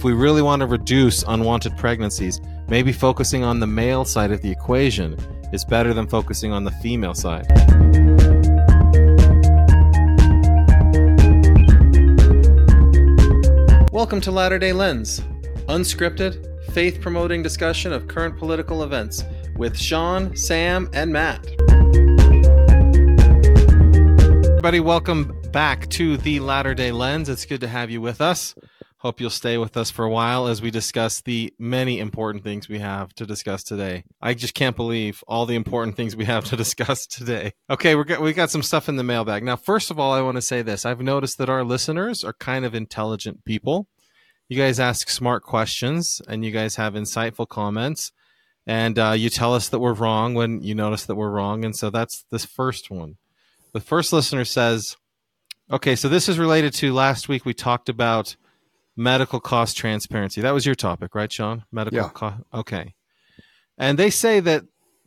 if we really want to reduce unwanted pregnancies, maybe focusing on the male side of the equation is better than focusing on the female side. Welcome to Latter day Lens, unscripted, faith promoting discussion of current political events with Sean, Sam, and Matt. Everybody, welcome back to the Latter day Lens. It's good to have you with us. Hope you'll stay with us for a while as we discuss the many important things we have to discuss today. I just can't believe all the important things we have to discuss today. Okay, we got we got some stuff in the mailbag. Now, first of all, I want to say this. I've noticed that our listeners are kind of intelligent people. You guys ask smart questions and you guys have insightful comments and uh, you tell us that we're wrong when you notice that we're wrong. And so that's this first one. The first listener says, okay, so this is related to last week we talked about medical cost transparency. That was your topic, right, Sean? Medical Yeah. cost. Okay. And they say that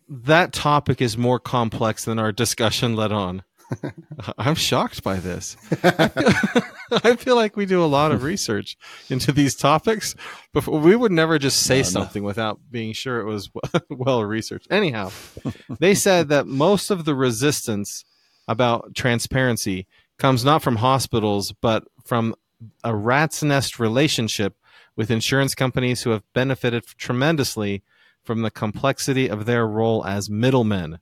that topic is more complex than our discussion led on. I'm shocked by this. I feel, I feel like we do a lot of research into these topics, but we would never just say No, no. something without being sure it was well researched. Anyhow, they said that most of the resistance about transparency comes not from hospitals, but from a rat's nest relationship with insurance companies who have benefited tremendously from the complexity of their role as middlemen.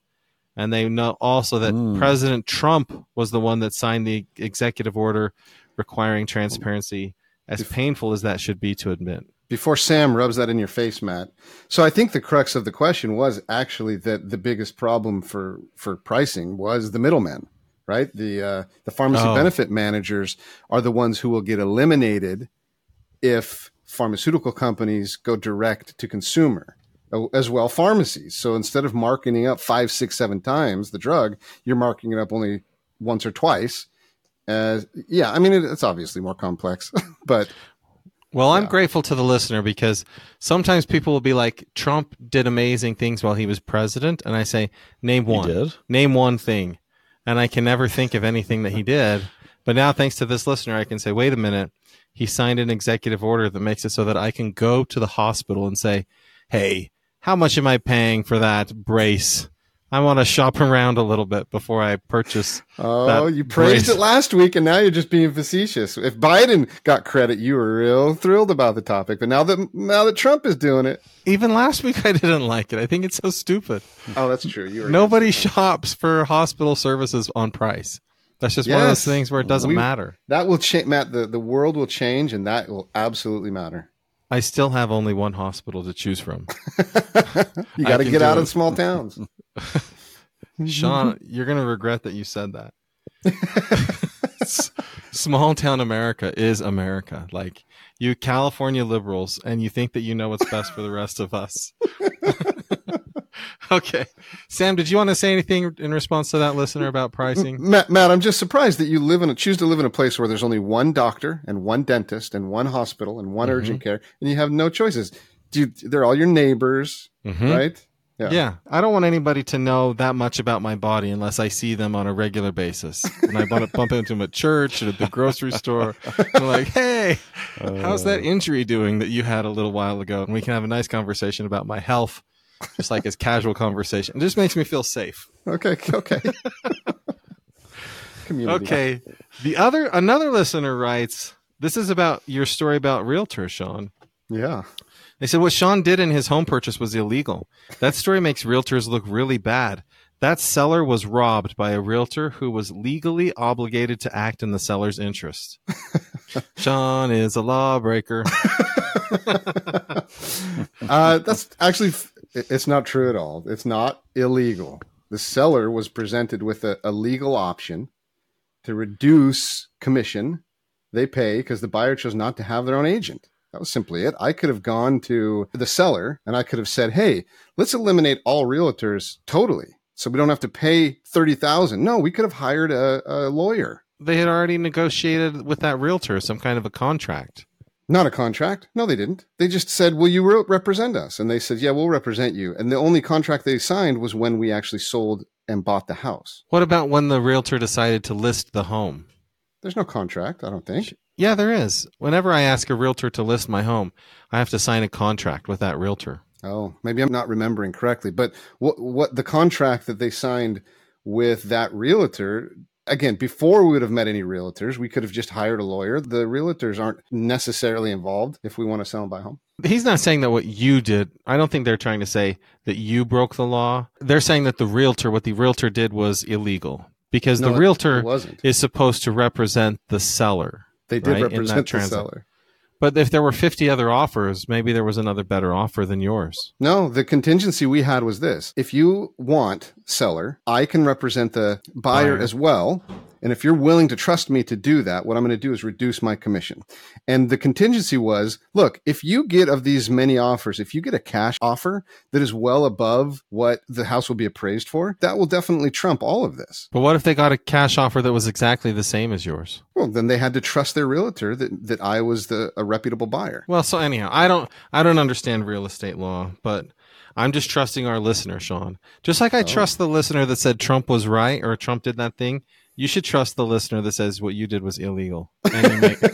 And they know also that Mm. President Trump was the one that signed the executive order requiring transparency, as painful as that should be to admit. Before Sam rubs that in your face, Matt. So I think the crux of the question was actually that the biggest problem for for pricing was the middlemen, right? The uh, the pharmacy Oh. benefit managers are the ones who will get eliminated if pharmaceutical companies go direct to consumer, uh, as well pharmacies. So instead of marketing up five, six, seven times the drug, you're marking it up only once or twice. As yeah, I mean it, it's obviously more complex, but Well, I'm Yeah. grateful to the listener because sometimes people will be like, Trump did amazing things while he was president. And I say, name one. did? Name one thing. And I can never think of anything that he did. But now, thanks to this listener, I can say, wait a minute. He signed an executive order that makes it so that I can go to the hospital and say, hey, how much am I paying for that brace? I want to shop around a little bit before I purchase. Oh, you praised brace. it last week, and now you're just being facetious. If Biden got credit, you were real thrilled about the topic. But now that now that Trump is doing it, Even last week, I didn't like it. I think it's so stupid. oh, that's true. You Nobody shops for hospital services on price. That's just one of those things where it doesn't We- matter. that will change, Matt. The the world will change, and that will absolutely matter. I still have only one hospital to choose from. You got to get out it. of small towns. Sean, you're going to regret that you said that. S- Small town America is America. Like you California liberals, and you think that you know what's best for the rest of us. okay. Sam, did you want to say anything in response to that listener about pricing? Matt, Matt, I'm just surprised that you live in a, choose to live in a place where there's only one doctor and one dentist and one hospital and one Mhm. urgent care, and you have no choices. Do you, they're all your neighbors, Mhm. right? Yeah. I don't want anybody to know that much about my body unless I see them on a regular basis. And I bump bump into them at church or at the grocery store, I'm like, hey, how's that uh. injury doing that you had a little while ago? And we can have a nice conversation about my health, just like as casual conversation. It just makes me feel safe. Okay, okay. Community. Okay. The other, another listener writes, this is about your story about realtor, Sean. Yeah. They said what Sean did in his home purchase was illegal. That story makes realtors look really bad. That seller was robbed by a realtor who was legally obligated to act in the seller's interest. Sean is a lawbreaker. Uh, that's actually, it's not true at all. It's not illegal. The seller was presented with a, a legal option to reduce commission they pay because the buyer chose not to have their own agent. That was simply it. I could have gone to the seller and I could have said, "Hey, let's eliminate all realtors totally, so we don't have to pay thirty thousand. No, we could have hired a, a lawyer, They had already negotiated with that realtor some kind of a contract. not a contract. No, they didn't. They just said, "Will you re- represent us?" And they said, "Yeah, we'll represent you." And the only contract they signed was when we actually sold and bought the house. What about when the realtor decided to list the home? There's no contract, I don't think. Yeah, there is. Whenever I ask a realtor to list my home, I have to sign a contract with that realtor. Oh, maybe I'm not remembering correctly, but what what the contract that they signed with that realtor again, before we would have met any realtors, we could have just hired a lawyer. The realtors aren't necessarily involved if we want to sell and buy home. He's not saying that what you did. I don't think they're trying to say that you broke the law. They're saying that the realtor, what the realtor did was illegal because No, the realtor wasn't. is supposed to represent the seller. They did right, represent the seller. But if there were 50 other offers, maybe there was another better offer than yours. No, the contingency we had was this. If you want seller, I can represent the buyer Buyer. as well. And if you're willing to trust me to do that, what I'm going to do is reduce my commission. And the contingency was, look, if you get of these many offers, if you get a cash offer that is well above what the house will be appraised for, that will definitely trump all of this. But what if they got a cash offer that was exactly the same as yours? Well, then they had to trust their realtor that, that I was the a reputable buyer. Well, so anyhow, I don't I don't understand real estate law, but I'm just trusting our listener, Sean. Just like I Oh. trust the listener that said Trump was right or Trump did that thing, you should trust the listener that says what you did was illegal. And you make,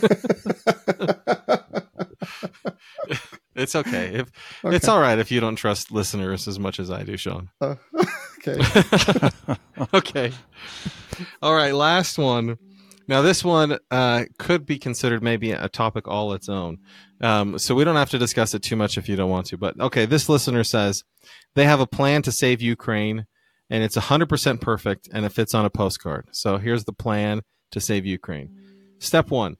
it's okay. If it's all right if you don't trust listeners as much as I do, Sean. Uh, okay. okay. All right, last one. Now, this one uh, could be considered maybe a topic all its own. Um, so we don't have to discuss it too much if you don't want to. But okay, this listener says they have a plan to save Ukraine and it's 100% perfect and it fits on a postcard. So here's the plan to save Ukraine. Step one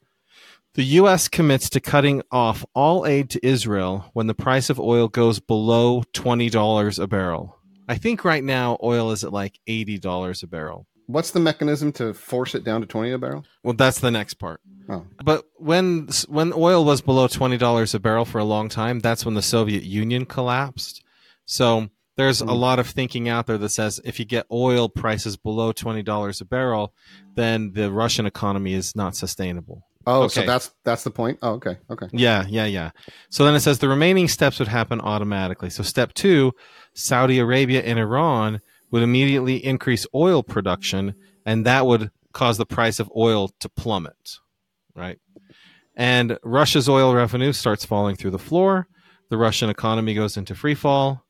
the U.S. commits to cutting off all aid to Israel when the price of oil goes below $20 a barrel. I think right now oil is at like $80 a barrel. What's the mechanism to force it down to 20 a barrel? Well, that's the next part. Oh. But when when oil was below twenty dollars a barrel for a long time, that's when the Soviet Union collapsed. So there's a Mm. lot of thinking out there that says if you get oil prices below twenty dollars a barrel, then the Russian economy is not sustainable. Oh, so that's that's the point. Oh, okay, okay. Yeah, yeah, yeah. So then it says the remaining steps would happen automatically. So step two, Saudi Arabia and Iran would immediately increase oil production, and that would cause the price of oil to plummet, right? And Russia's oil revenue starts falling through the floor. The Russian economy goes into free fall.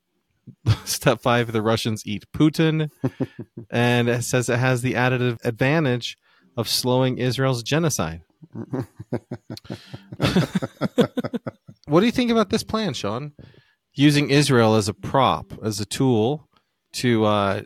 Step five, the Russians eat Putin. and it says it has the additive advantage of slowing Israel's genocide. What do you think about this plan, Sean? Using Israel as a prop, as a tool to uh,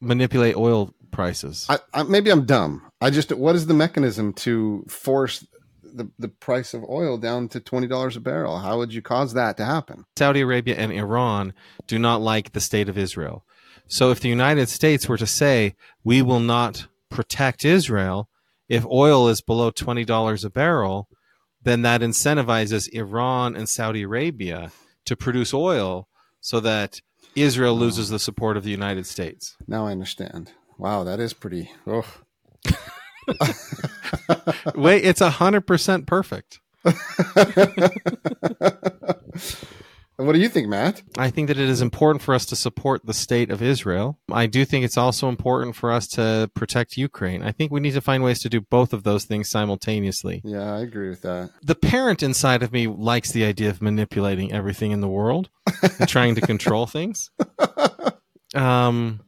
manipulate oil prices. I, I, maybe I'm dumb. I just what is the mechanism to force the, the price of oil down to twenty dollars a barrel? How would you cause that to happen? Saudi Arabia and Iran do not like the state of Israel. So if the United States were to say, we will not protect Israel if oil is below $20 a barrel, then that incentivizes Iran and Saudi Arabia to produce oil so that Israel loses the support of the United States. Now I understand. Wow, that is pretty. Oh, Wait, it's a 100% perfect. what do you think, Matt? I think that it is important for us to support the state of Israel. I do think it's also important for us to protect Ukraine. I think we need to find ways to do both of those things simultaneously. Yeah, I agree with that. The parent inside of me likes the idea of manipulating everything in the world and trying to control things. Um,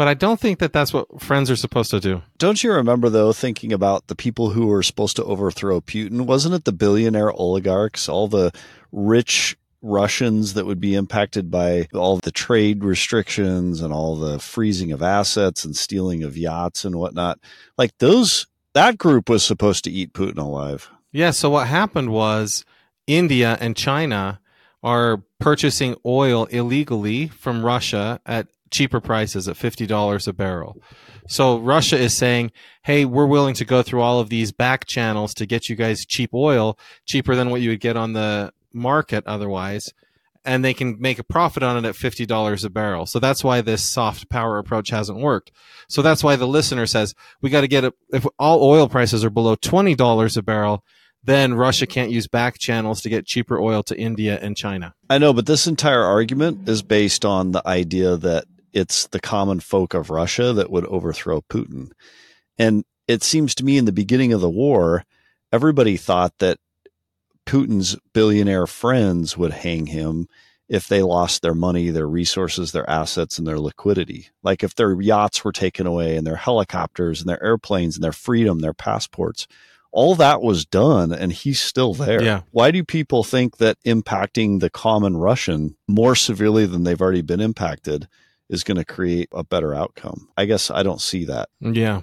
but I don't think that that's what friends are supposed to do. Don't you remember, though, thinking about the people who were supposed to overthrow Putin? Wasn't it the billionaire oligarchs, all the rich Russians that would be impacted by all the trade restrictions and all the freezing of assets and stealing of yachts and whatnot? Like those, that group was supposed to eat Putin alive. Yeah. So what happened was India and China are purchasing oil illegally from Russia at cheaper prices at $50 a barrel. So Russia is saying, Hey, we're willing to go through all of these back channels to get you guys cheap oil, cheaper than what you would get on the market otherwise. And they can make a profit on it at $50 a barrel. So that's why this soft power approach hasn't worked. So that's why the listener says we got to get it. If all oil prices are below $20 a barrel, then Russia can't use back channels to get cheaper oil to India and China. I know, but this entire argument is based on the idea that it's the common folk of Russia that would overthrow Putin. And it seems to me in the beginning of the war, everybody thought that Putin's billionaire friends would hang him if they lost their money, their resources, their assets, and their liquidity. Like if their yachts were taken away and their helicopters and their airplanes and their freedom, their passports, all that was done and he's still there. Yeah. Why do people think that impacting the common Russian more severely than they've already been impacted is going to create a better outcome? I guess I don't see that. Yeah.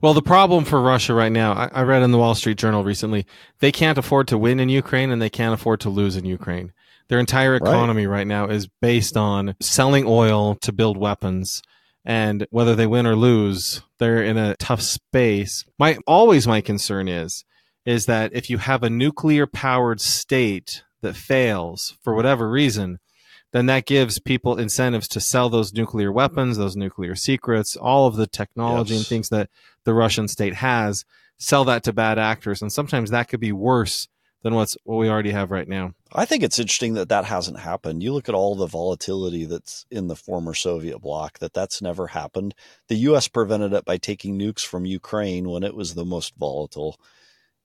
Well, the problem for Russia right now, I, I read in the Wall Street Journal recently, they can't afford to win in Ukraine and they can't afford to lose in Ukraine. Their entire economy right, right now is based on selling oil to build weapons. And whether they win or lose, they're in a tough space. My always my concern is is that if you have a nuclear powered state that fails for whatever reason, then that gives people incentives to sell those nuclear weapons, those nuclear secrets, all of the technology yes. and things that the Russian state has, sell that to bad actors. And sometimes that could be worse than what's what we already have right now. I think it's interesting that that hasn't happened. You look at all the volatility that's in the former Soviet bloc that that's never happened. The US prevented it by taking nukes from Ukraine when it was the most volatile.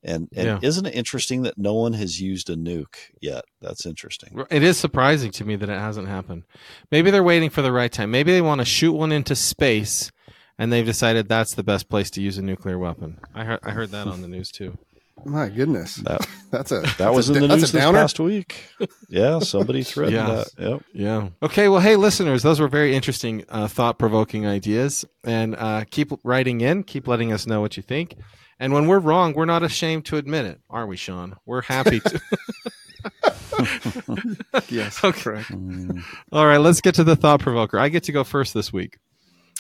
And, and yeah. isn't it interesting that no one has used a nuke yet? That's interesting. It is surprising to me that it hasn't happened. Maybe they're waiting for the right time. Maybe they want to shoot one into space and they've decided that's the best place to use a nuclear weapon. I heard, I heard that on the news too. My goodness, that, that's a that was a, in the news this past week. Yeah, somebody threatened yeah. that. Yep. Yeah. Okay. Well, hey, listeners, those were very interesting, uh, thought-provoking ideas, and uh, keep writing in. Keep letting us know what you think. And when we're wrong, we're not ashamed to admit it, are we, Sean? We're happy to. yes, okay. correct. All right, let's get to the thought provoker. I get to go first this week.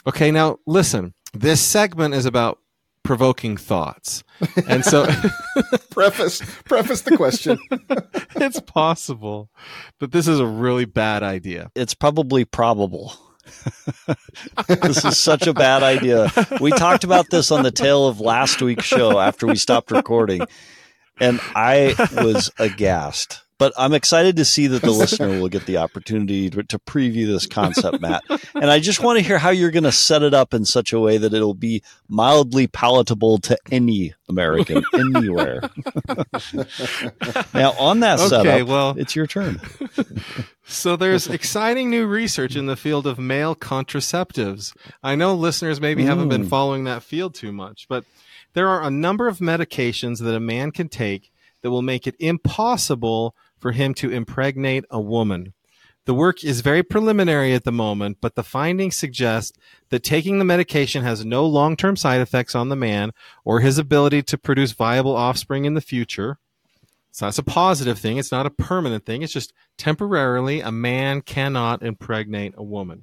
Okay, now listen. This segment is about provoking thoughts. And so preface preface the question. it's possible but this is a really bad idea. It's probably probable. this is such a bad idea. We talked about this on the tail of last week's show after we stopped recording, and I was aghast. But I'm excited to see that the listener will get the opportunity to, to preview this concept, Matt. And I just want to hear how you're going to set it up in such a way that it'll be mildly palatable to any American anywhere. now, on that okay, setup, well, it's your turn. So there's exciting new research in the field of male contraceptives. I know listeners maybe mm. haven't been mm. following that field too much, but there are a number of medications that a man can take that will make it impossible for him to impregnate a woman. The work is very preliminary at the moment, but the findings suggest that taking the medication has no long term side effects on the man or his ability to produce viable offspring in the future. So that's a positive thing. It's not a permanent thing. It's just temporarily a man cannot impregnate a woman.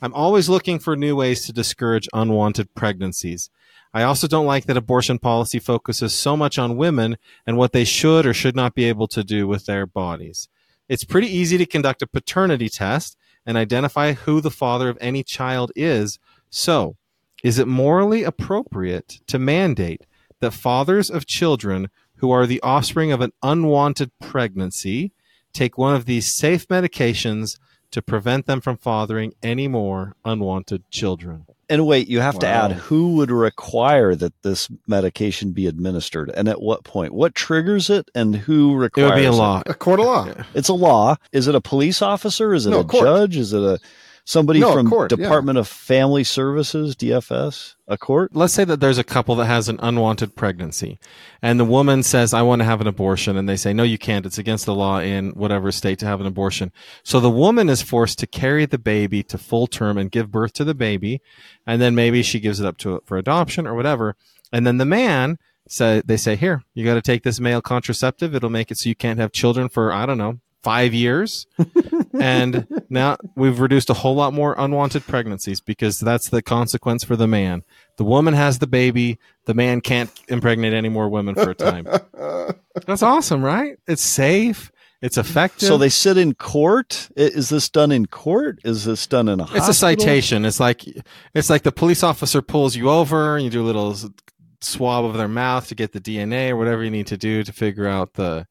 I'm always looking for new ways to discourage unwanted pregnancies. I also don't like that abortion policy focuses so much on women and what they should or should not be able to do with their bodies. It's pretty easy to conduct a paternity test and identify who the father of any child is. So, is it morally appropriate to mandate that fathers of children who are the offspring of an unwanted pregnancy take one of these safe medications to prevent them from fathering any more unwanted children? And wait, you have wow. to add who would require that this medication be administered and at what point? What triggers it and who requires it? It would be a law. It? A court of law. It's a law. Is it a police officer? Is it no, a court. judge? Is it a somebody no, from court, Department yeah. of Family Services, DFS, a court? Let's say that there's a couple that has an unwanted pregnancy and the woman says, I want to have an abortion. And they say, no, you can't. It's against the law in whatever state to have an abortion. So the woman is forced to carry the baby to full term and give birth to the baby. And then maybe she gives it up to for adoption or whatever. And then the man say they say, here, you got to take this male contraceptive. It'll make it so you can't have children for, I don't know, five years. and now we've reduced a whole lot more unwanted pregnancies because that's the consequence for the man. The woman has the baby. The man can't impregnate any more women for a time. that's awesome, right? It's safe. It's effective. So they sit in court. Is this done in court? Is this done in a? It's a citation. It's like it's like the police officer pulls you over and you do a little swab of their mouth to get the DNA or whatever you need to do to figure out the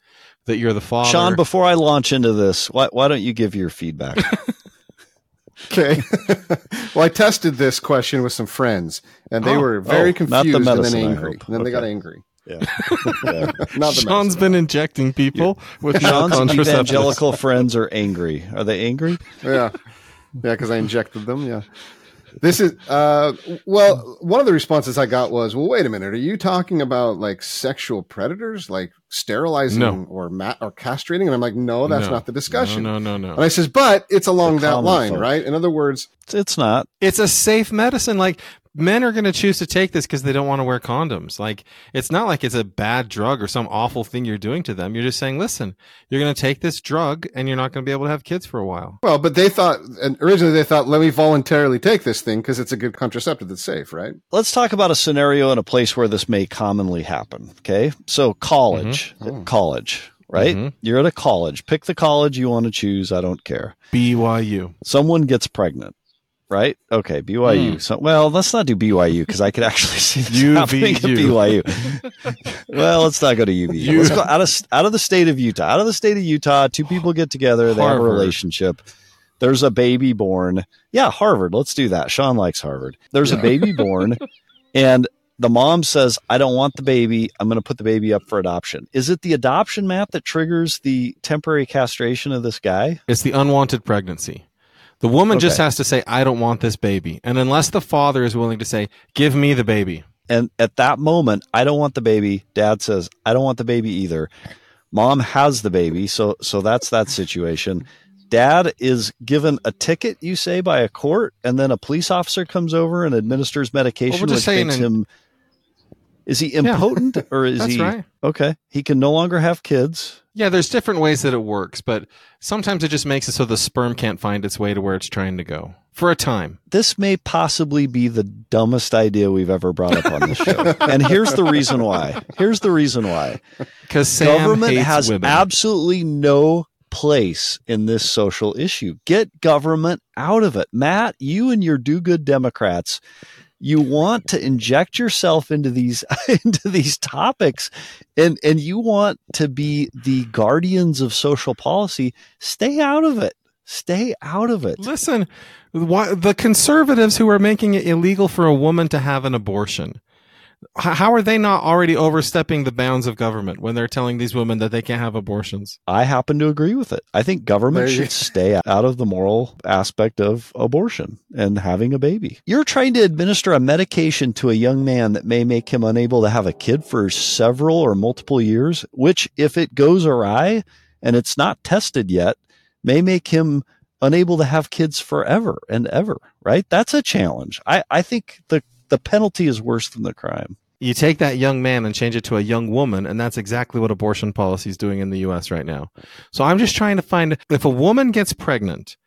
that you're the father. Sean, before I launch into this, why, why don't you give your feedback? okay. well, I tested this question with some friends, and they oh, were oh, very oh, confused the medicine, and then angry. And then they got angry. Yeah. yeah. Not the Sean's medicine. been injecting people with Sean's evangelical friends are angry. Are they angry? yeah, yeah, because I injected them. Yeah. This is uh well one of the responses I got was well wait a minute are you talking about like sexual predators like sterilizing No. or mat or castrating and I'm like no that's No. not the discussion No, no, no, and. I says but it's along that line folk. right in other words It's, it's not. It's a safe medicine. Like men are going to choose to take this because they don't want to wear condoms. Like it's not like it's a bad drug or some awful thing you're doing to them. You're just saying, listen, you're going to take this drug and you're not going to be able to have kids for a while. well but they thought and originally they thought let me voluntarily take this thing because it's a good contraceptive that's safe right Let's talk about a scenario in a place where this may commonly happen. Okay. So, college, Mhm. Oh. college, right? Mhm. You're at a college. Pick the college you want to choose. I don't care. BYU. Someone gets pregnant, right? Okay. BYU. So, well, let's not do BYU because I could actually see this happening at BYU. well, let's not go to UVU. Let's go out of out of the state of Utah. Out of the state of Utah, two people get together. They have a relationship. There's a baby born. Yeah, Harvard. Let's do that. Sean likes Harvard. There's a baby born, and the mom says, "I don't want the baby. I'm going to put the baby up for adoption." Is it the adoption map that triggers the temporary castration of this guy? It's the unwanted pregnancy. The woman just has to say, I don't want this baby. And unless the father is willing to say, give me the baby. And at that moment, I don't want the baby. Dad says, I don't want the baby either. Mom has the baby, so so that's that situation. Dad is given a ticket, you say, by a court, and then a police officer comes over and administers medication, Well, which makes in- him. Is he impotent or is That's he right. okay? He can no longer have kids. Yeah, there's different ways that it works, but sometimes it just makes it so the sperm can't find its way to where it's trying to go for a time. This may possibly be the dumbest idea we've ever brought up on this show, and here's the reason why. Here's the reason why. Because government has women. absolutely no place in this social issue. Get government out of it. Matt, you and your do good Democrats, you want to inject yourself into these into these topics and and you want to be the guardians of social policy. Stay out of it. Stay out of it. Listen, why, the conservatives who are making it illegal for a woman to have an abortion, how are they not already overstepping the bounds of government when they're telling these women that they can't have abortions? I happen to agree with it. I think government should stay out of the moral aspect of abortion and having a baby. You're trying to administer a medication to a young man that may make him unable to have a kid for several or multiple years, which, if it goes awry and it's not tested yet, may make him unable to have kids forever and ever, right? That's a challenge. I, I think the, the penalty is worse than the crime. You take that young man and change it to a young woman, and that's exactly what abortion policy is doing in the U.S. right now. So I'm just trying to find if a woman gets pregnant,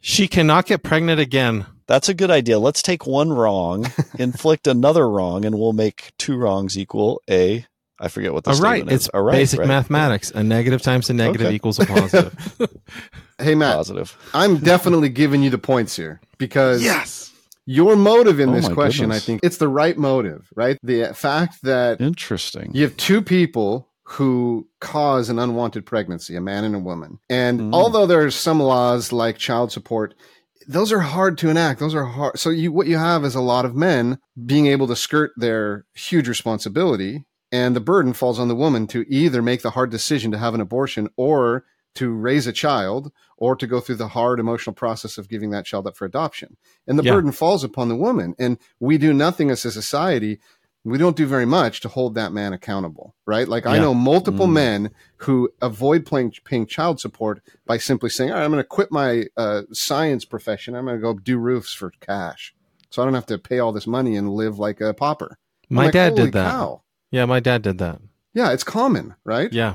she cannot get pregnant again. That's a good idea. Let's take one wrong, inflict another wrong, and we'll make two wrongs equal a. I forget what the A right. statement is. It's A right, basic right. mathematics. A negative times a negative Okay. equals a positive. hey Matt Positive. I'm definitely giving you the points here because yes. Your motive in Oh this question goodness. I think it's the right motive right the fact that Interesting. You have two people who cause an unwanted pregnancy, a man and a woman. And Mm. although there are some laws like child support, those are hard to enact. Those are hard. So you, what you have is a lot of men being able to skirt their huge responsibility and the burden falls on the woman to either make the hard decision to have an abortion or to raise a child or to go through the hard emotional process of giving that child up for adoption. And the Yeah. burden falls upon the woman. And we do nothing as a society we don't do very much to hold that man accountable, right? Like I know multiple Mm. men who avoid paying, paying child support by simply saying, "All right, I'm going to quit my uh, science profession. I'm going to go do roofs for cash, so I don't have to pay all this money and live like a pauper." My like, dad did that. cow." Yeah, my dad did that. Yeah, it's common, right? Yeah.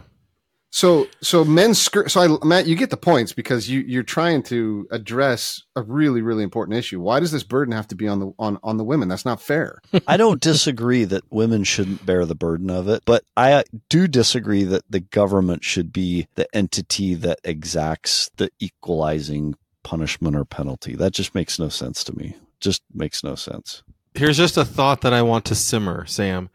So, so men skirt. So, I, Matt, you get the points because you you're trying to address a really really important issue. Why does this burden have to be on the on on the women? That's not fair. I don't disagree that women shouldn't bear the burden of it, but I uh, do disagree that the government should be the entity that exacts the equalizing punishment or penalty. That just makes no sense to me. Just makes no sense. Here's just a thought that I want to simmer, Sam.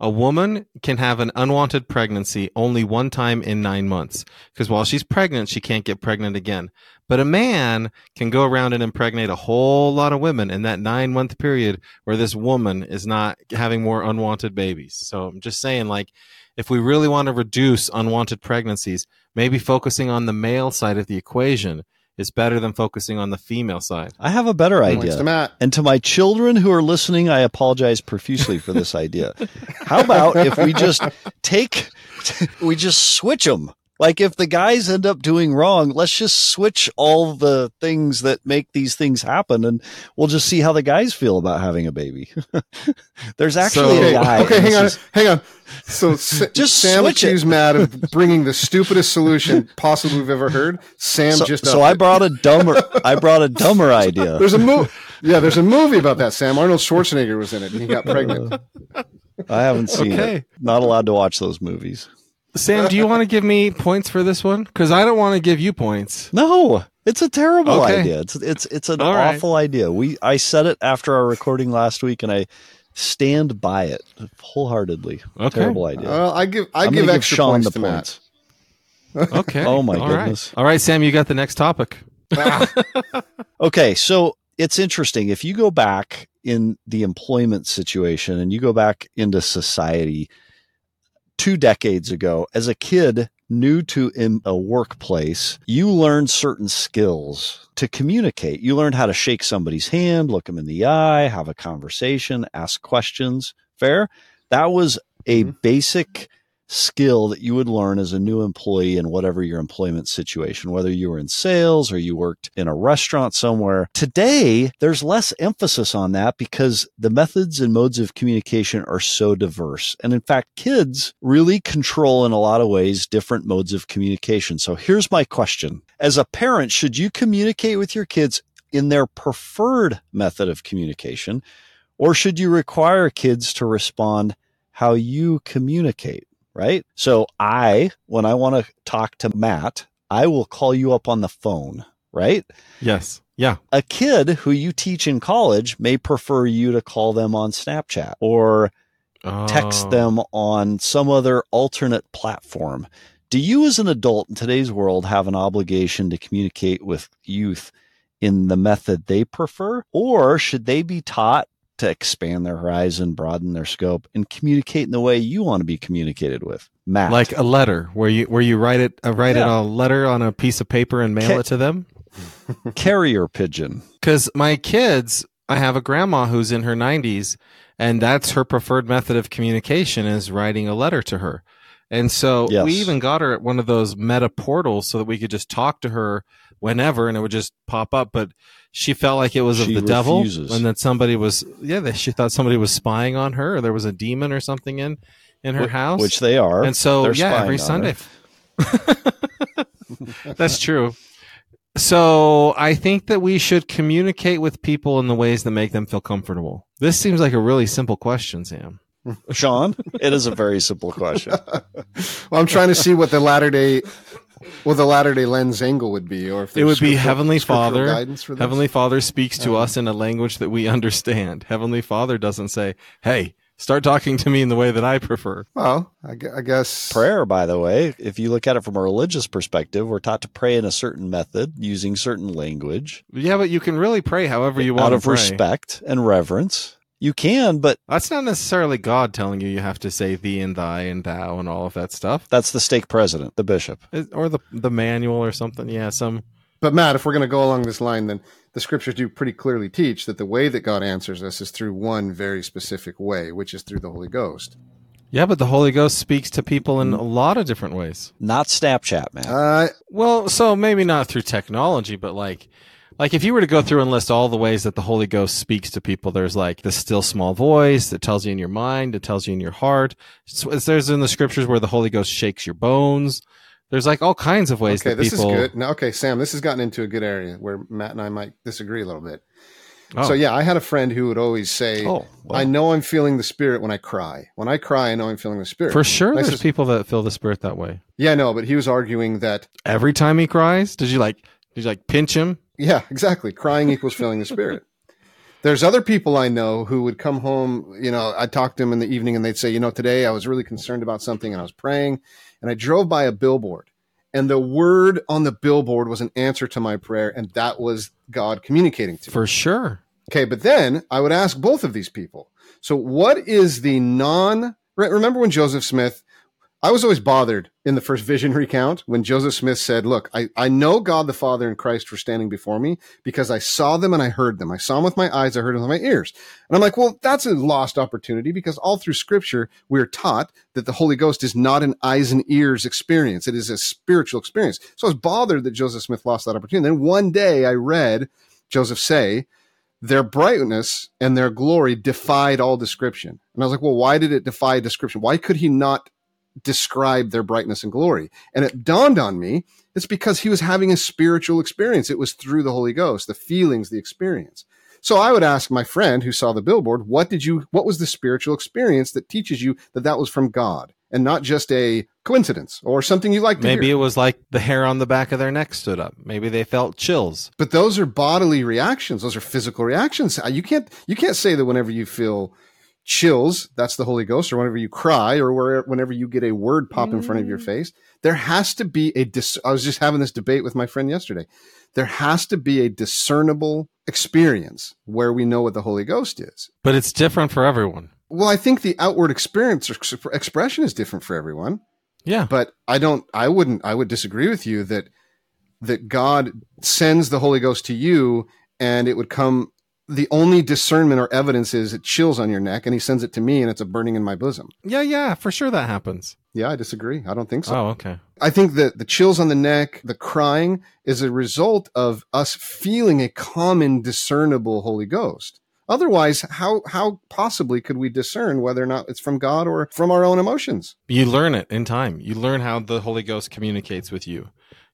A woman can have an unwanted pregnancy only one time in nine months because while she's pregnant, she can't get pregnant again. But a man can go around and impregnate a whole lot of women in that nine month period where this woman is not having more unwanted babies. So I'm just saying, like, if we really want to reduce unwanted pregnancies, maybe focusing on the male side of the equation is better than focusing on the female side. I have a better idea. to Matt. And to my children who are listening, I apologize profusely for this idea. How about if we just take, we just switch them? Like if the guys end up doing wrong, let's just switch all the things that make these things happen and we'll just see how the guys feel about having a baby. There's actually So- a Okay, guy. okay, hang on, is- hang on. So Just Sam accused Matt of bringing the stupidest solution possibly we've ever heard. Sam so, just so I it. brought a dumber, I brought a dumber idea. There's a movie. Yeah, there's a movie about that. Sam Arnold Schwarzenegger was in it, and he got pregnant. I haven't seen Okay. it. Not allowed to watch those movies. Sam, do you want to give me points for this one? Because I don't want to give you points. No, it's a terrible Okay. idea. It's it's it's an All right. awful idea. We I said it after our recording last week, and I stand by it wholeheartedly. Okay. Terrible idea. Well, I give I I'm give gonna extra Sean points the to Matt. points. Okay. Oh, my All right. goodness. All right, Sam, you got the next topic. Okay, so it's interesting if you go back in the employment situation and you go back into society two decades ago as a kid new to in a workplace you learned certain skills to communicate. You learned how to shake somebody's hand look them in the eye have a conversation ask questions. Fair? That was a Mhm. basic skill that you would learn as a new employee in whatever your employment situation, whether you were in sales or you worked in a restaurant somewhere. Today, there's less emphasis on that because the methods and modes of communication are so diverse. And in fact, kids really control in a lot of ways different modes of communication. So here's my question. As a parent, should you communicate with your kids in their preferred method of communication? Or should you require kids to respond how you communicate? Right? So I, when I want to talk to Matt, I will call you up on the phone, right? Yes. Yeah. A kid who you teach in college may prefer you to call them on Snapchat or text Oh. them on some other alternate platform. Do you, as an adult in today's world, have an obligation to communicate with youth in the method they prefer? Or should they be taught to expand their horizon, broaden their scope, and communicate in the way you want to be communicated with? Matt. Like a letter where you where you write it uh, write it a letter on a piece of paper and mail Ca- it to them. carrier pigeon. Because my kids, I have a grandma who's in her 90s, and that's her preferred method of communication is writing a letter to her. And so Yes. we even got her at one of those meta portals so that we could just talk to her whenever and it would just pop up. But she felt like it was She of the devil and that somebody was, yeah, that she thought somebody was spying on her or there was a demon or something in, in her Wh- house. Which they are. and so, They're yeah, every Sunday. That's true. So I think that we should communicate with people in the ways that make them feel comfortable. This seems like a really simple question, Sam. Sean, it is a very simple question. Well, I'm trying to see what the latter day, what the latter day lens angle would be, or if It would be Heavenly Father. guidance for this. Heavenly Father speaks to Um, us in a language that we understand. Heavenly Father doesn't say, "Hey, start talking to me in the way that I prefer." Well, I, gue- I guess Prayer, by the way, if you look at it from a religious perspective, we're taught to pray in a certain method using certain language Yeah, but you can really pray however you want out to of pray. respect and reverence. You can, but That's not necessarily God telling you you have to say thee and thy and thou and all of that stuff, that's the stake president, the bishop. Or the the manual or something. Yeah, some But Matt, if we're going to go along this line, then the scriptures do pretty clearly teach that the way that God answers us is through one very specific way, which is through the Holy Ghost. Yeah, but the Holy Ghost speaks to people in a lot of different ways. Not Snapchat, man. Uh, Well, so maybe not through technology, but like like if you were to go through and list all the ways that the Holy Ghost speaks to people, there's like the still small voice that tells you in your mind, it tells you in your heart. So there's in the scriptures where the Holy Ghost shakes your bones. There's like all kinds of ways okay, that this people is good. Now, okay, Sam, this has gotten into a good area where Matt and I might disagree a little bit. Oh. So yeah, I had a friend who would always say, oh, well, "I know I'm feeling the Spirit when I cry. When I cry, I know I'm feeling the Spirit." For sure there's says, people that feel the spirit that way. Yeah, no, but he was arguing that Every time he cries, did you like you like pinch him? yeah, exactly, crying equals feeling the Spirit. There's other people I know who would come home, you know, I'd talk to them in the evening and they'd say, you know, today I was really concerned about something and I was praying and I drove by a billboard and the word on the billboard was an answer to my prayer and that was God communicating to me. For sure. Okay, but then I would ask both of these people. So what is the non remember when Joseph Smith I was always bothered in the first vision recount when Joseph Smith said, Look, I, I know God the Father and Christ were standing before me because I saw them and I heard them. I saw them with my eyes, I heard them with my ears. And I'm like, Well, that's a lost opportunity because all through scripture, we're taught that the Holy Ghost is not an eyes and ears experience, it is a spiritual experience. So I was bothered that Joseph Smith lost that opportunity. Then one day I read Joseph say, their brightness and their glory defied all description. And I was like, well, why did it defy description? Why could he not describe their brightness and glory. And it dawned on me it's because he was having a spiritual experience. It was through the Holy Ghost, the feelings, the experience. So I would ask my friend who saw the billboard, what did you, what was the spiritual experience that teaches you that that was from God and not just a coincidence or something you like Maybe hear? it was like the hair on the back of their neck stood up. Maybe they felt chills. But those are bodily reactions. Those are physical reactions. You can't, you can't say that whenever you feel chills, that's the Holy Ghost, or whenever you cry, or where, whenever you get a word pop in front of your mm. face, there has to be a. Dis- I was just having this debate with my friend yesterday. There has to be a discernible experience where we know what the Holy Ghost is. But it's different for everyone. Well, I think the outward experience or expression is different for everyone. Yeah. But I don't. I wouldn't. I would disagree with you that that God sends the Holy Ghost to you and it would come the only discernment or evidence is it chills on your neck and he sends it to me and it's a burning in my bosom. Yeah, yeah, for sure that happens. Yeah, I disagree. I don't think so. Oh, okay. I think that the chills on the neck, the crying is a result of us feeling a common discernible Holy Ghost. Otherwise, how how possibly could we discern whether or not it's from God or from our own emotions? You learn it in time. You learn how the Holy Ghost communicates with you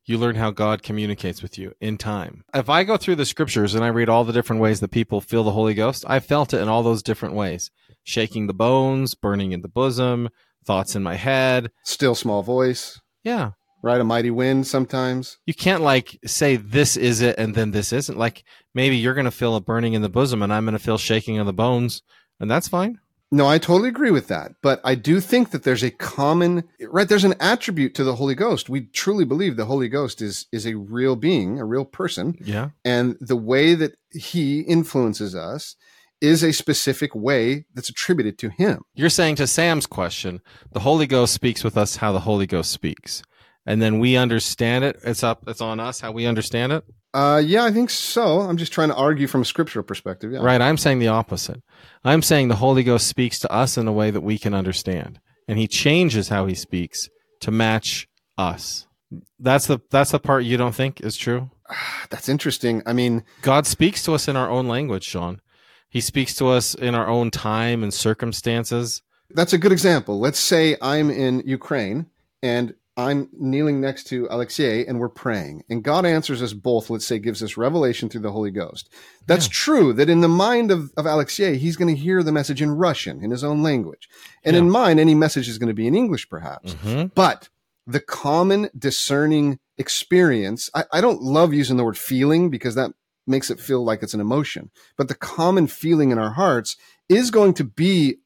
you learn how God communicates with you in time. If I go through the scriptures and I read all the different ways that people feel the Holy Ghost, I felt it in all those different ways shaking the bones, burning in the bosom, thoughts in my head, still small voice. Yeah. Right, a mighty wind sometimes. You can't like say this is it and then this isn't. Like maybe you're going to feel a burning in the bosom and I'm going to feel shaking of the bones, and that's fine. No, I totally agree with that. But I do think that there's a common right, there's an attribute to the Holy Ghost. We truly believe the Holy Ghost is is a real being, a real person. Yeah. And the way that he influences us is a specific way that's attributed to him. You're saying to Sam's question, the Holy Ghost speaks with us how the Holy Ghost speaks. And then we understand it. It's up it's on us how we understand it. Uh, yeah, I think so. I'm just trying to argue from a scriptural perspective. Yeah. Right. I'm saying the opposite. I'm saying the Holy Ghost speaks to us in a way that we can understand, and He changes how He speaks to match us. That's the that's the part you don't think is true. That's interesting. I mean, God speaks to us in our own language, Sean. He speaks to us in our own time and circumstances. That's a good example. Let's say I'm in Ukraine and I'm kneeling next to Alexei and we're praying. And God answers us both, let's say, gives us revelation through the Holy Ghost. That's yeah. true that in the mind of, of Alexei, he's going to hear the message in Russian, in his own language. And yeah. in mine, any message is going to be in English, perhaps. Mm-hmm. But the common discerning experience, I, I don't love using the word feeling because that makes it feel like it's an emotion. But the common feeling in our hearts is going to be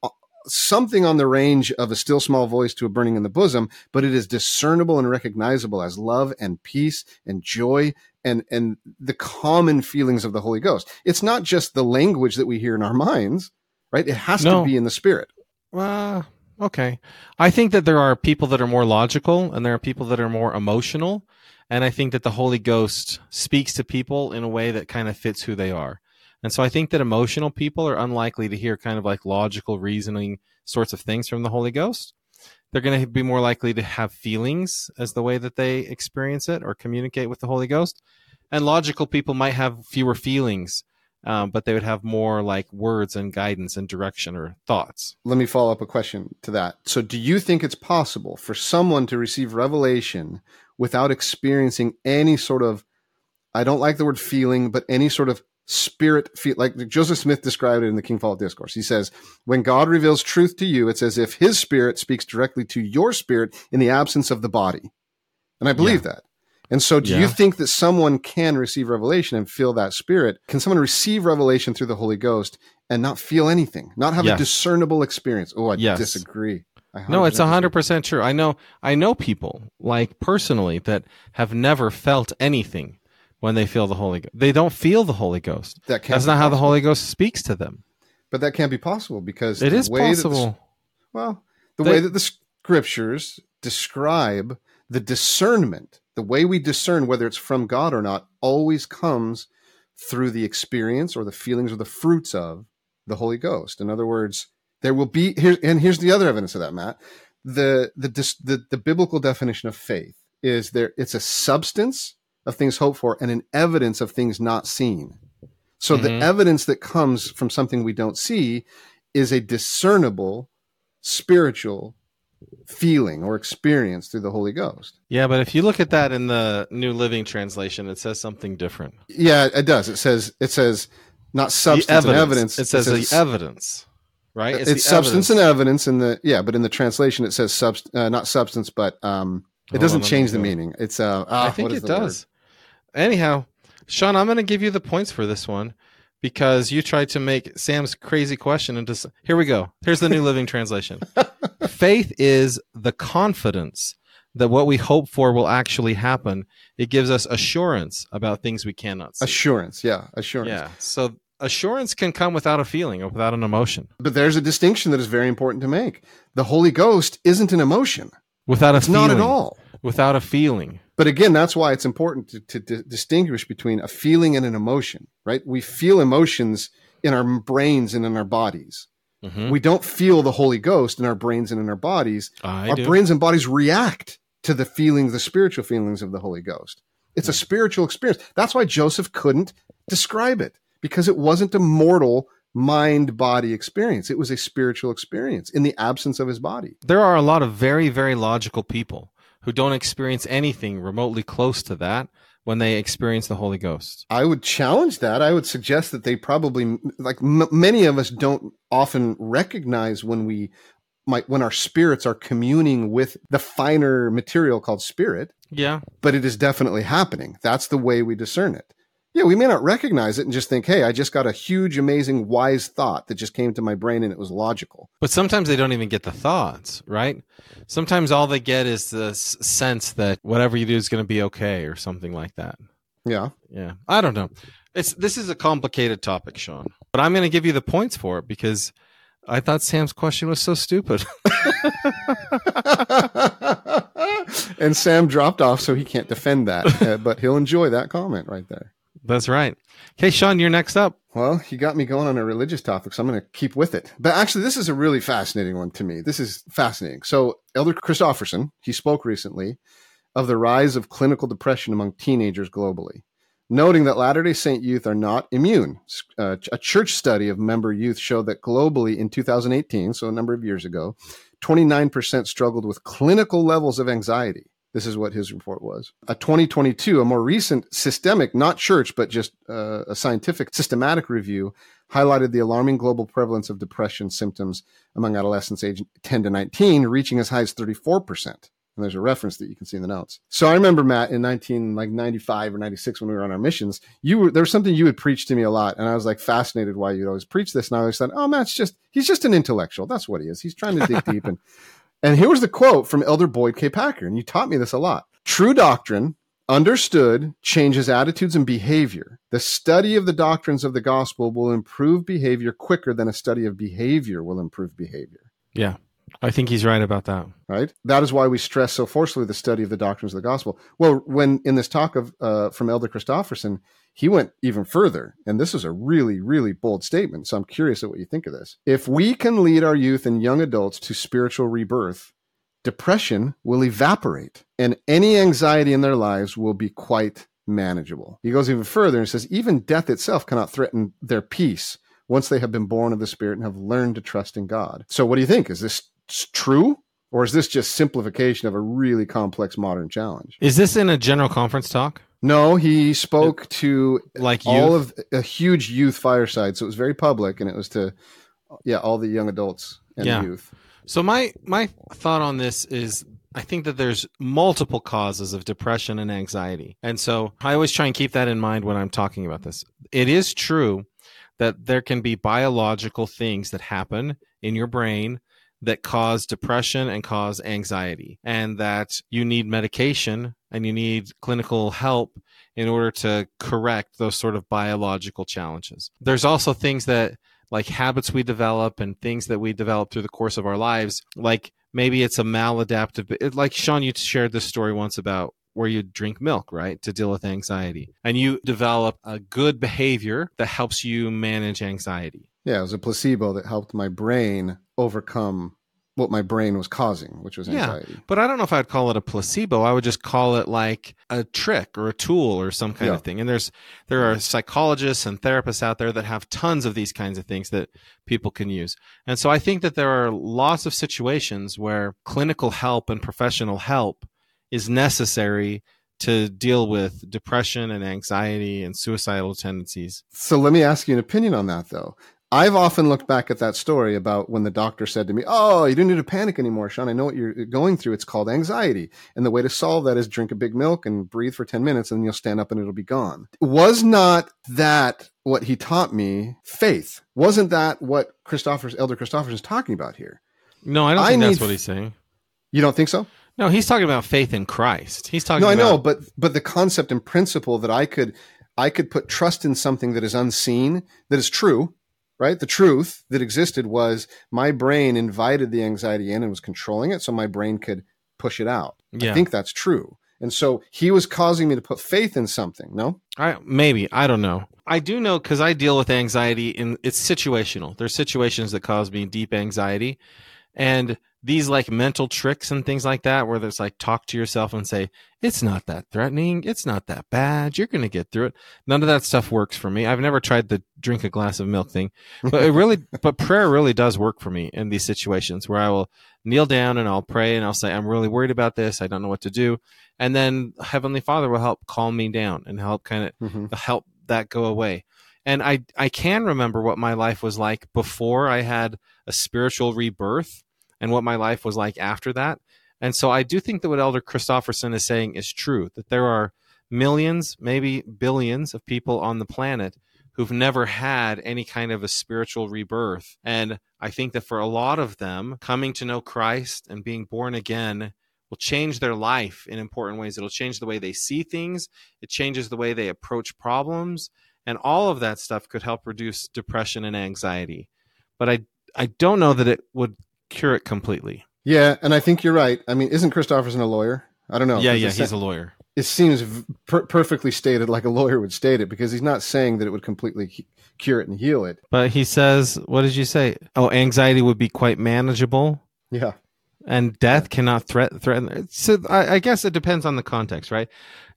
something on the range of a still small voice to a burning in the bosom, but it is discernible and recognizable as love and peace and joy and and the common feelings of the Holy Ghost. It's not just the language that we hear in our minds, right? It has no. to be in the spirit. Uh, okay. I think that there are people that are more logical and there are people that are more emotional. And I think that the Holy Ghost speaks to people in a way that kind of fits who they are. And so I think that emotional people are unlikely to hear kind of like logical reasoning sorts of things from the Holy Ghost. They're going to be more likely to have feelings as the way that they experience it or communicate with the Holy Ghost. And logical people might have fewer feelings, um, but they would have more like words and guidance and direction or thoughts. Let me follow up a question to that. So, do you think it's possible for someone to receive revelation without experiencing any sort of, I don't like the word feeling, but any sort of spirit feel like Joseph Smith described it in the King Follett Discourse. He says, when God reveals truth to you, it's as if his spirit speaks directly to your spirit in the absence of the body. And I believe yeah. that. And so, do Yeah. you think that someone can receive revelation and feel that spirit? Can someone receive revelation through the Holy Ghost and not feel anything, not have Yes. a discernible experience? Oh, I Yes. disagree. I No, it's 100% hundred percent true. I know. I know people like personally that have never felt anything when they feel the Holy. Ghost. They don't feel the Holy Ghost. That can't That's not how the. Holy Ghost speaks to them. But that can't be possible because It the is way that the- possible. well, the They- way that the scriptures describe the discernment, the way we discern whether it's from God or not, always comes through the experience or the feelings or the fruits of the Holy Ghost. In other words, there will be here, and here's the other evidence of that, Matt. The the the, the biblical definition of faith is there. It's a substance of things hoped for and an evidence of things not seen. So the Mhm. evidence that comes from something we don't see is a discernible spiritual feeling or experience through the Holy Ghost. Yeah, but if you look at that in the New Living Translation, it says something different. Yeah, it does. It says it says not substance the and evidence. evidence. It says, the evidence, right? It's, the substance evidence. and evidence in the yeah, but in the translation it says subst uh, not substance, but um, it Hold doesn't on, change the meaning. It's uh, ah, I think what is it the word? Anyhow, Sean, I'm going to give you the points for this one because you tried to make Sam's crazy question into. Here we go. Here's the New Living Translation. Faith is the confidence that what we hope for will actually happen. It gives us assurance about things we cannot see. Assurance, yeah, assurance. yeah. So assurance can come without a feeling or without an emotion. But there's a distinction that is very important to make. The Holy Ghost isn't an emotion. Without a It's feeling. not at all. Without a feeling. But again, that's why it's important to, to, di- distinguish between a feeling and an emotion, right? We feel emotions in our brains and in our bodies. Mhm. We don't feel the Holy Ghost in our brains and in our bodies. I our do. brains and bodies react to the feelings, the spiritual feelings of the Holy Ghost. It's a spiritual experience. That's why Joseph couldn't describe it because it wasn't a mortal mind body experience. It was a spiritual experience in the absence of his body. there are a lot of very, very logical people who don't experience anything remotely close to that when they experience the Holy Ghost. I would challenge that. I would suggest that they probably, like m- many of us, don't often recognize when we might when our spirits are communing with the finer material called spirit. Yeah. But it is definitely happening. That's the way we discern it. Yeah, we may not recognize it and just think, "Hey, I just got a huge, amazing, wise thought that just came to my brain and it was logical." But sometimes they don't even get the thoughts, right? Sometimes all they get is this sense that whatever you do is going to be okay or something like that. Yeah. Yeah. I don't know. It's this is a complicated topic, Sean. But I'm going to give you the points for it because I thought Sam's question was so stupid. and Sam dropped off, so he can't defend that, uh, but he'll enjoy that comment right there. That's right. Okay, Sean, you're next up. Well, you got me going on a religious topic, so I'm going to keep with it. But actually, this is a really fascinating one to me. This is fascinating. So, Elder Christofferson, he spoke recently of the rise of clinical depression among teenagers globally, noting that Latter day Saint youth are not immune. Uh, a church study of member youth showed that globally in 2018, so a number of years ago, 29% struggled with clinical levels of anxiety. This is what his report was. A 2022, a more recent systemic, not church, but just uh, a scientific systematic review, highlighted the alarming global prevalence of depression symptoms among adolescents aged 10 to 19, reaching as high as 34%. And there's a reference that you can see in the notes. So I remember Matt in 19 like 95 or 96 when we were on our missions, you were there was something you would preach to me a lot and I was like fascinated why you'd always preach this and I always thought, "Oh, Matt's just he's just an intellectual. That's what he is. He's trying to dig deep and and here was the quote from Elder Boyd K. Packer, and you taught me this a lot. True doctrine, understood, changes attitudes and behavior. The study of the doctrines of the gospel will improve behavior quicker than a study of behavior will improve behavior. Yeah. I think he's right about that. Right? That is why we stress so forcefully the study of the doctrines of the gospel. Well, when in this talk of uh, from Elder Christofferson, he went even further, and this is a really, really bold statement. So I'm curious at what you think of this. If we can lead our youth and young adults to spiritual rebirth, depression will evaporate, and any anxiety in their lives will be quite manageable. He goes even further and says, even death itself cannot threaten their peace once they have been born of the Spirit and have learned to trust in God. So, what do you think? Is this true? Or is this just simplification of a really complex modern challenge? Is this in a general conference talk? No, he spoke to Like you? all of a huge youth fireside, so it was very public, and it was to yeah all the young adults and Yeah. youth. So my my thought on this is I think that there's multiple causes of depression and anxiety. And so I always try and keep that in mind when I'm talking about this. It is true that there can be biological things that happen in your brain that cause depression and cause anxiety, and that you need medication and you need clinical help in order to correct those sort of biological challenges. There's also things that like habits we develop and things that we develop through the course of our lives, like maybe it's a maladaptive like Sean you shared this story once about where you drink milk, right, to deal with anxiety. And you develop a good behavior that helps you manage anxiety. Yeah, it was a placebo that helped my brain overcome what my brain was causing, which was anxiety. Yeah, but I don't know if I'd call it a placebo. I would just call it like a trick or a tool or some kind yeah. of thing. And there's there are psychologists and therapists out there that have tons of these kinds of things that people can use. And so I think that there are lots of situations where clinical help and professional help is necessary to deal with depression and anxiety and suicidal tendencies. So let me ask you an opinion on that though. I've often looked back at that story about when the doctor said to me, Oh, you don't need to panic anymore, Sean. I know what you're going through. It's called anxiety. And the way to solve that is drink a big milk and breathe for 10 minutes and then you'll stand up and it'll be gone. Was not that what he taught me faith? Wasn't that what Christopher's Elder Christopher is talking about here? No, I don't think I that's what he's saying. You don't think so? No, he's talking about faith in Christ. He's talking No, I know, but but the concept and principle that I could I could put trust in something that is unseen, that is true, right? The truth that existed was my brain invited the anxiety in and was controlling it so my brain could push it out. Yeah. I think that's true. And so he was causing me to put faith in something, no? I maybe, I don't know. I do know cuz I deal with anxiety and it's situational. There's situations that cause me deep anxiety and these like mental tricks and things like that where there's like talk to yourself and say it's not that threatening. It's not that bad. You're going to get through it. None of that stuff works for me. I've never tried the drink a glass of milk thing but it really but prayer really does work for me in these situations where i will kneel down and i'll pray and i'll say i'm really worried about this. I don't know what to do. And then heavenly father will help calm me down and help kind of mm-hmm. help that go away. And i i can remember what my life was like before i had a spiritual rebirth and what my life was like after that. And so I do think that what Elder Christofferson is saying is true that there are millions, maybe billions of people on the planet who've never had any kind of a spiritual rebirth. And I think that for a lot of them, coming to know Christ and being born again will change their life in important ways. It'll change the way they see things, it changes the way they approach problems, and all of that stuff could help reduce depression and anxiety. But I I don't know that it would cure it completely. Yeah, and I think you're right. I mean, isn't Christofferson a lawyer? I don't know. Yeah, yeah, he's a lawyer. It seems per- perfectly stated like a lawyer would state it because he's not saying that it would completely he- cure it and heal it. But he says, what did you say? Oh, anxiety would be quite manageable. Yeah. And death cannot threat threaten. So I, I guess it depends on the context, right?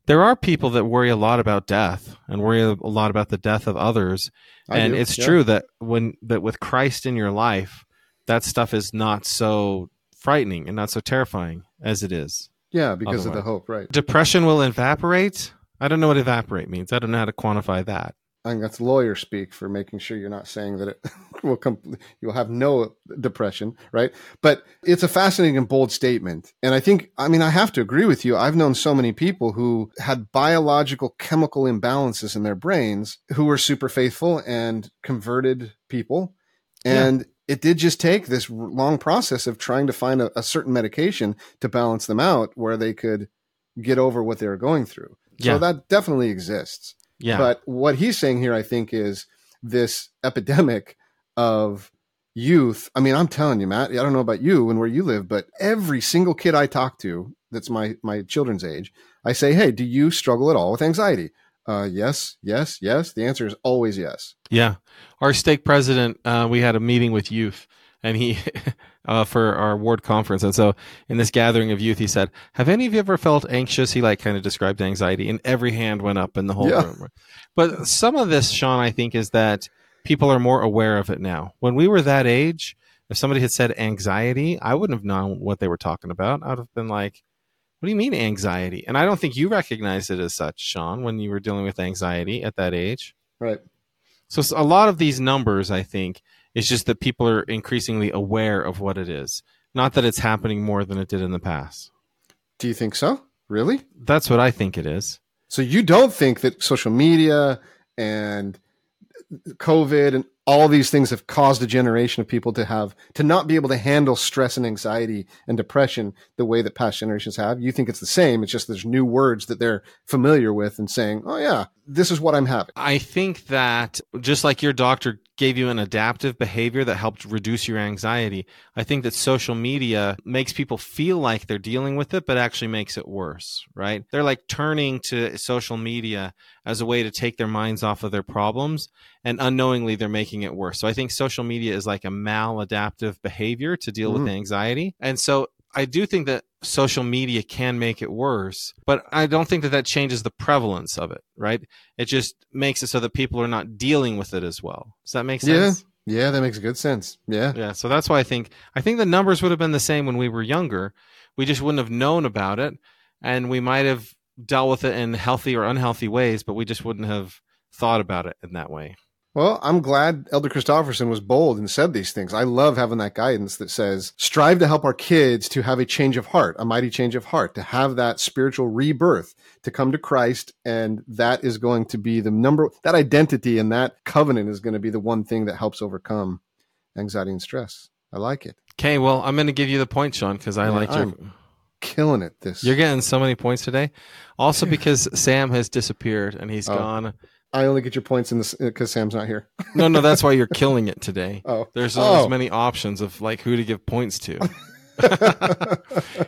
There are people that worry a lot about death and worry a lot about the death of others. I and do, it's yeah. true that when that with Christ in your life, that stuff is not so frightening and not so terrifying as it is. Yeah, because otherwise. of the hope, right? Depression will evaporate. I don't know what evaporate means. I don't know how to quantify that. I think that's lawyer speak for making sure you're not saying that it will come. You'll have no depression, right? But it's a fascinating and bold statement, and I think, I mean, I have to agree with you. I've known so many people who had biological chemical imbalances in their brains who were super faithful and converted people, and it did just take this long process of trying to find a, a, certain medication to balance them out where they could get over what they were going through. Yeah. So that definitely exists. Yeah. But what he's saying here, I think, is this epidemic of youth. I mean, I'm telling you, Matt, I don't know about you and where you live, but every single kid I talk to that's my, my children's age, I say, Hey, do you struggle at all with anxiety? Uh, yes, yes, yes. The answer is always yes. Yeah. Our stake president, uh, we had a meeting with youth and he, uh, for our ward conference. And so in this gathering of youth, he said, have any of you ever felt anxious? He like kind of described anxiety and every hand went up in the whole yeah. room. But some of this, Sean, I think is that people are more aware of it now. When we were that age, if somebody had said anxiety, I wouldn't have known what they were talking about. I would have been like, what do you mean anxiety? And I don't think you recognized it as such, Sean, when you were dealing with anxiety at that age. Right. So a lot of these numbers, I think, is just that people are increasingly aware of what it is, not that it's happening more than it did in the past. Do you think so? Really? That's what I think it is. So you don't think that social media and COVID and all these things have caused a generation of people to have to not be able to handle stress and anxiety and depression the way that past generations have. You think it's the same. It's just there's new words that they're familiar with and saying, "Oh yeah, this is what I'm having." I think that just like your doctor gave you an adaptive behavior that helped reduce your anxiety, I think that social media makes people feel like they're dealing with it, but actually makes it worse, right? They're like turning to social media as a way to take their minds off of their problems, and unknowingly they're making it worse. So I think social media is like a maladaptive behavior to deal Mhm. with anxiety. And so I do think that social media can make it worse, but I don't think that that changes the prevalence of it, right? It just makes it so that people are not dealing with it as well. Does that make sense? Yeah. sense? Yeah, that makes good sense. Yeah. Yeah. So that's why I think I think the numbers would have been the same when we were younger. We just wouldn't have known about it, and we might have dealt with it in healthy or unhealthy ways, but we just wouldn't have thought about it in that way. Well, I'm glad Elder Christofferson was bold and said these things. I love having that guidance that says, strive to help our kids to have a change of heart, a mighty change of heart, to have that spiritual rebirth, to come to Christ. And that is going to be the number, that identity and that covenant is going to be the one thing that helps overcome anxiety and stress. I like it. Okay. Well, I'm going to give you the point, Sean, because I Yeah, like your. I'm- Killing it this. You're getting so many points today. Also, because Sam has disappeared and he's Oh. gone. I only get your points in this uh, because Sam's not here. No, no, that's why you're killing it today. Oh. There's Oh. as many options of like who to give points to.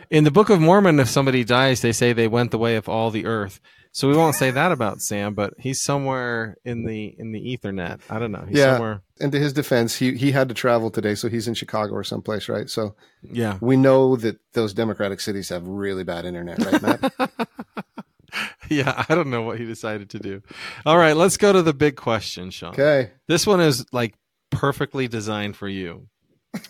In the Book of Mormon, if somebody dies, they say they went the way of all the earth. So we won't say that about Sam, but he's somewhere in the in the Ethernet. I don't know. He's Yeah. somewhere. and to his defense, he, he had to travel today. So he's in Chicago or someplace, right? So Yeah. we know that those democratic cities have really bad internet, right, Matt? Yeah. I don't know what he decided to do. All right, let's go to the big question, Sean. okay. This one is like perfectly designed for you.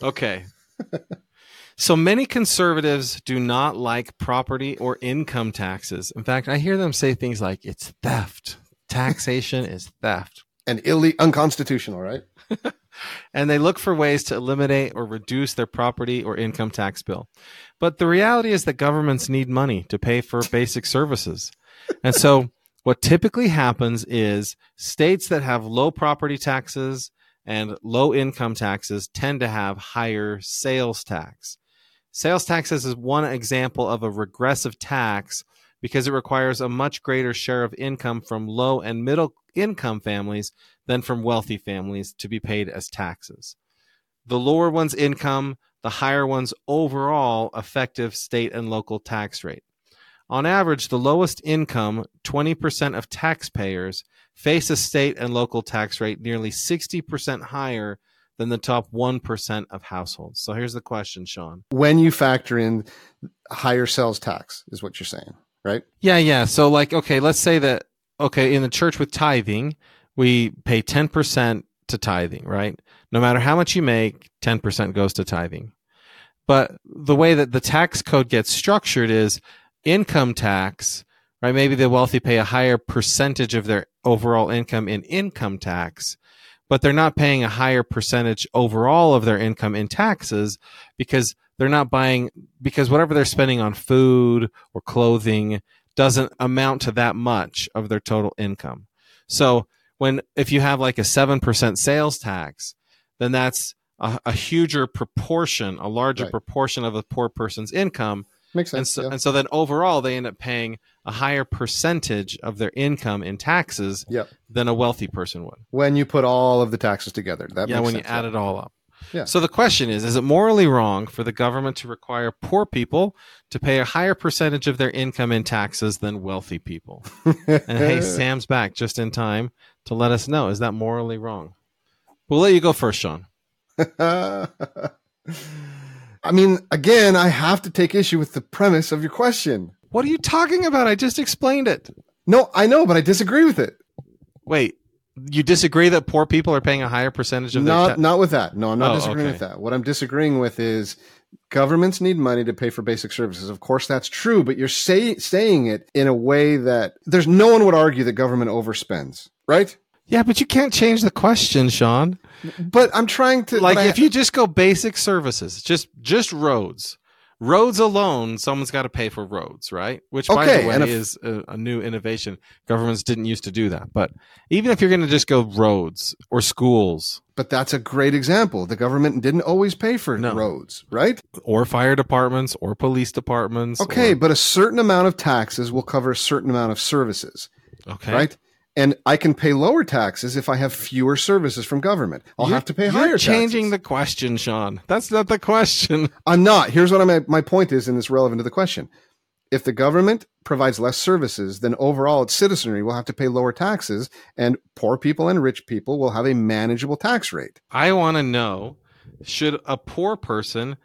Okay. so many conservatives do not like property or income taxes. In fact, I hear them say things like it's theft. Taxation is theft. And ille- unconstitutional, right? And they look for ways to eliminate or reduce their property or income tax bill. But the reality is that governments need money to pay for basic services. And so what typically happens is states that have low property taxes and low income taxes tend to have higher sales tax. Sales taxes is one example of a regressive tax because it requires a much greater share of income from low and middle income families than from wealthy families to be paid as taxes. The lower one's income, the higher one's overall effective state and local tax rate. On average, the lowest income, 20% of taxpayers, face a state and local tax rate nearly 60% higher than the top 1% of households. So here's the question, Sean. When you factor in higher sales tax, is what you're saying, right? Yeah, yeah. So, like, okay, let's say that, okay, in the church with tithing, we pay 10% to tithing, right? No matter how much you make, 10% goes to tithing. But the way that the tax code gets structured is income tax, right? Maybe the wealthy pay a higher percentage of their overall income in income tax, but they're not paying a higher percentage overall of their income in taxes because they're not buying, because whatever they're spending on food or clothing doesn't amount to that much of their total income. So when, if you have like a 7% sales tax, then that's a, a huger proportion, a larger Right. proportion of a poor person's income. Makes And sense. so, yeah. and so then overall, they end up paying a higher percentage of their income in taxes Yep. than a wealthy person would. when you put all of the taxes together, that yeah, when sense, you add it all up. Yeah. So the question is: Is it morally wrong for the government to require poor people to pay a higher percentage of their income in taxes than wealthy people? And hey, Sam's back just in time to let us know: Is that morally wrong? We'll let you go first, Sean. I mean, again, I have to take issue with the premise of your question. What are you talking about? I just explained it. No, I know, but I disagree with it. Wait, you disagree that poor people are paying a higher percentage of their Not ta- not with that. No, I'm not Oh, disagreeing okay. with that. What I'm disagreeing with is governments need money to pay for basic services. Of course, that's true, but you're say, saying it in a way that there's no one would argue that government overspends, right? Yeah, but you can't change the question, Sean. But I'm trying to like but I- if you just go basic services, just just roads, roads alone, someone's got to pay for roads, right? Which, by Okay, the way, if- is a, a new innovation. Governments didn't used to do that. But even if you're going to just go roads or schools But that's a great example. The government didn't always pay for No. roads, right? or fire departments or police departments, Okay, or- but a certain amount of taxes will cover a certain amount of services, okay, right? And I can pay lower taxes if I have fewer services from government. I'll You're- have to pay higher. you're changing taxes. the question, Sean. That's not the question. I'm not. Here's what I'm, my point is, and it's relevant to the question. If the government provides less services, then overall its citizenry will have to pay lower taxes, and poor people and rich people will have a manageable tax rate. I want to know: Should a poor person?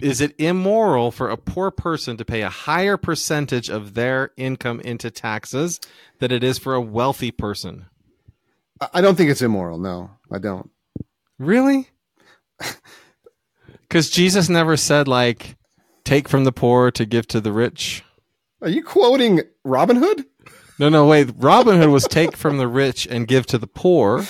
Is it immoral for a poor person to pay a higher percentage of their income into taxes than it is for a wealthy person? I- don't think it's immoral. No, I don't. Really? Because Jesus never said like, "Take from the poor to give to the rich." Are you quoting Robin Hood? No, no, wait. Robin Hood was take from the rich and give to the poor.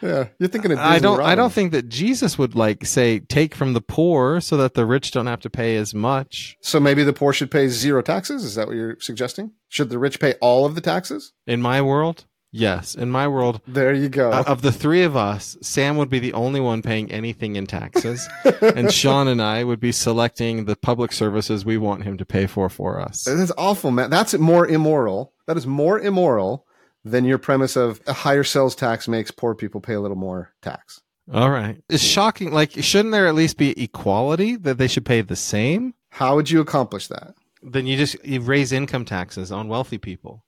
Yeah, you're thinking of. I don't. I don't think that Jesus would like say take from the poor so that the rich don't have to pay as much. So maybe the poor should pay zero taxes. Is that what you're suggesting? Should the rich pay all of the taxes? In my world, yes. In my world, There you go. uh, of the three of us, Sam would be the only one paying anything in taxes, and Sean and I would be selecting the public services we want him to pay for for us. That's awful, man. That's more immoral. That is more immoral than your premise of a higher sales tax makes poor people pay a little more tax. All right, it's shocking. Like, shouldn't there at least be equality that they should pay the same? How would you accomplish that? then you just you raise income taxes on wealthy people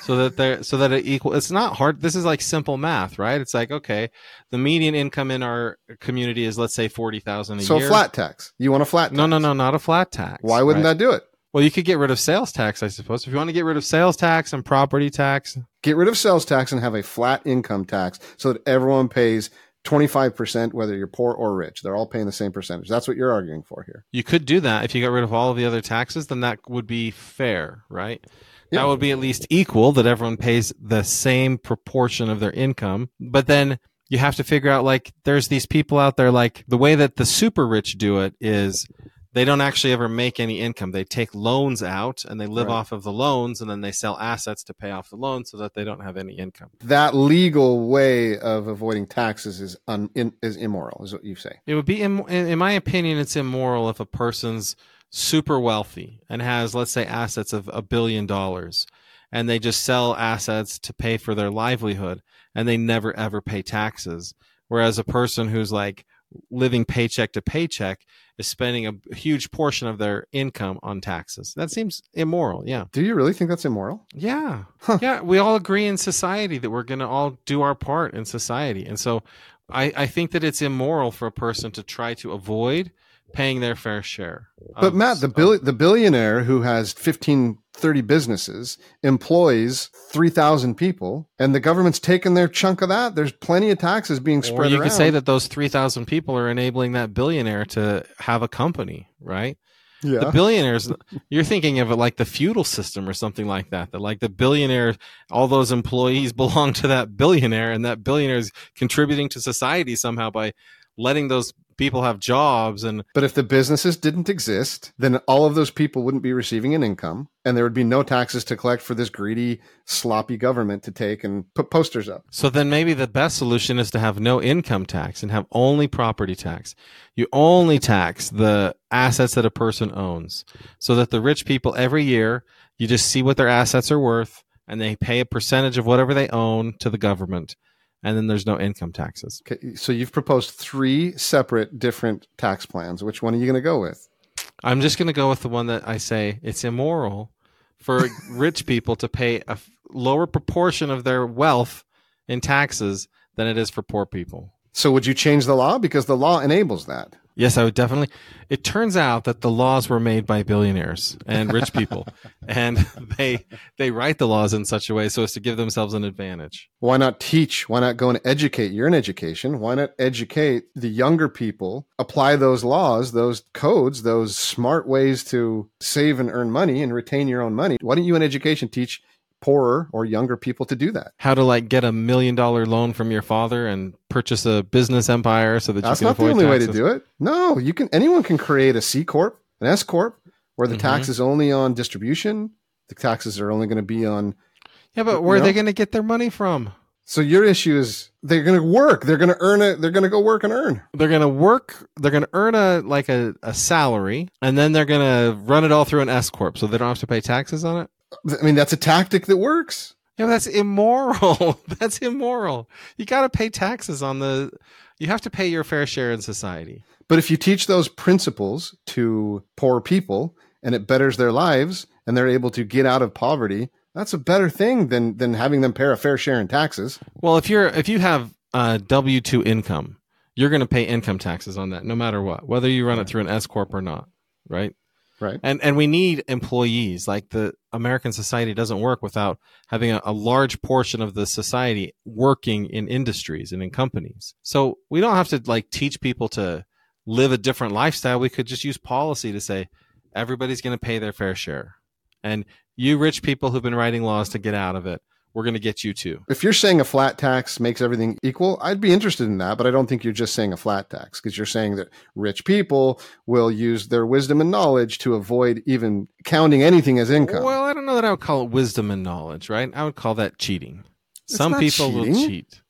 so that they're so that it equal it's not hard this is like simple math right it's like okay the median income in our community is let's say 40,000 a So year so flat tax. You want a flat tax? no no no not a flat tax Why wouldn't right? that do it? Well you could get rid of sales tax i suppose if you want to get rid of sales tax and property tax Get rid of sales tax and have a flat income tax so that everyone pays 25% whether you're poor or rich. They're all paying the same percentage. That's what you're arguing for here. you could do that if you got rid of all of the other taxes then that would be fair right Yeah. that would be at least equal that everyone pays the same proportion of their income but then you have to figure out like there's these people out there like the way that the super rich do it is they don't actually ever make any income they take loans out and they live Right. off of the loans and then they sell assets to pay off the loans so that they don't have any income That legal way of avoiding taxes is un, in, is immoral, is what you say. it would be in in my opinion it's immoral if a person's super wealthy and has let's say assets of a billion dollars and they just sell assets to pay for their livelihood and they never ever pay taxes whereas a person who's like living paycheck to paycheck is spending a huge portion of their income on taxes that seems immoral yeah Do you really think that's immoral? yeah. Huh. Yeah. We all agree in society that we're going to all do our part in society. And so I, I think that it's immoral for a person to try to avoid paying their fair share. But of- Matt, the bill, the billionaire who has 15, 30 businesses employs 3,000 people and the government's taking their chunk of that. There's plenty of taxes being or spread you around. could say that those 3,000 people are enabling that billionaire to have a company, right? yeah. The billionaires, you're thinking of it like the feudal system or something like that. That like the billionaire, all those employees belong to that billionaire, and that billionaire is contributing to society somehow by letting those people have jobs and But if the businesses didn't exist, then all of those people wouldn't be receiving an income and there would be no taxes to collect for this greedy, sloppy government to take and put posters up. So then maybe the best solution is to have no income tax and have only property tax. You only tax the assets that a person owns so that the rich people every year, you just see what their assets are worth and they pay a percentage of whatever they own to the government. And then there's no income taxes. Okay, so you've proposed three separate different tax plans. Which one are you going to go with? I'm just going to go with the one that I say it's immoral for rich people to pay a lower proportion of their wealth in taxes than it is for poor people. So would you change the law because the law enables that? Yes, I would definitely. It turns out that the laws were made by billionaires and rich people, and they they write the laws in such a way so as to give themselves an advantage. Why not teach? Why not go and educate? You're in education. Why not educate the younger people? Apply those laws, those codes, those smart ways to save and earn money and retain your own money. Why don't you in education teach poorer or younger people to do that? How to like get a million dollar loan from your father and purchase a business empire so that That's you can not the only way to do it. No, you can. Anyone can create a C corp An S corp where the Mhm. tax is only on distribution, the taxes are only going to be on. Yeah, but where are they going to get their money from? So your issue is they're going to work. They're going to earn it. They're going to go work and earn. They're going to work. They're going to earn a like a, a salary, and then they're going to run it all through an S corp, so they don't have to pay taxes on it. I mean, that's a tactic that works. Yeah, that's immoral. that's immoral. You got to pay taxes on the. You have to pay your fair share in society. But if you teach those principles to poor people and it betters their lives and they're able to get out of poverty, that's a better thing than than having them pay a fair share in taxes. Well, if you're if you have uh, W two income, you're going to pay income taxes on that, no matter what, whether you run it through an S corp or not, right? Right. And and we need employees. Like the American society doesn't work without having a, a large portion of the society working in industries and in companies. So we don't have to like teach people to live a different lifestyle. We could just use policy to say everybody's going to pay their fair share, and you rich people who've been writing laws to get out of it, we're going to get you too. If you're saying a flat tax makes everything equal, I'd be interested in that, but I don't think you're just saying a flat tax because you're saying that rich people will use their wisdom and knowledge to avoid even counting anything as income. Well, I don't know that I would call it wisdom and knowledge, right? I would call that cheating. It's Some people will cheat.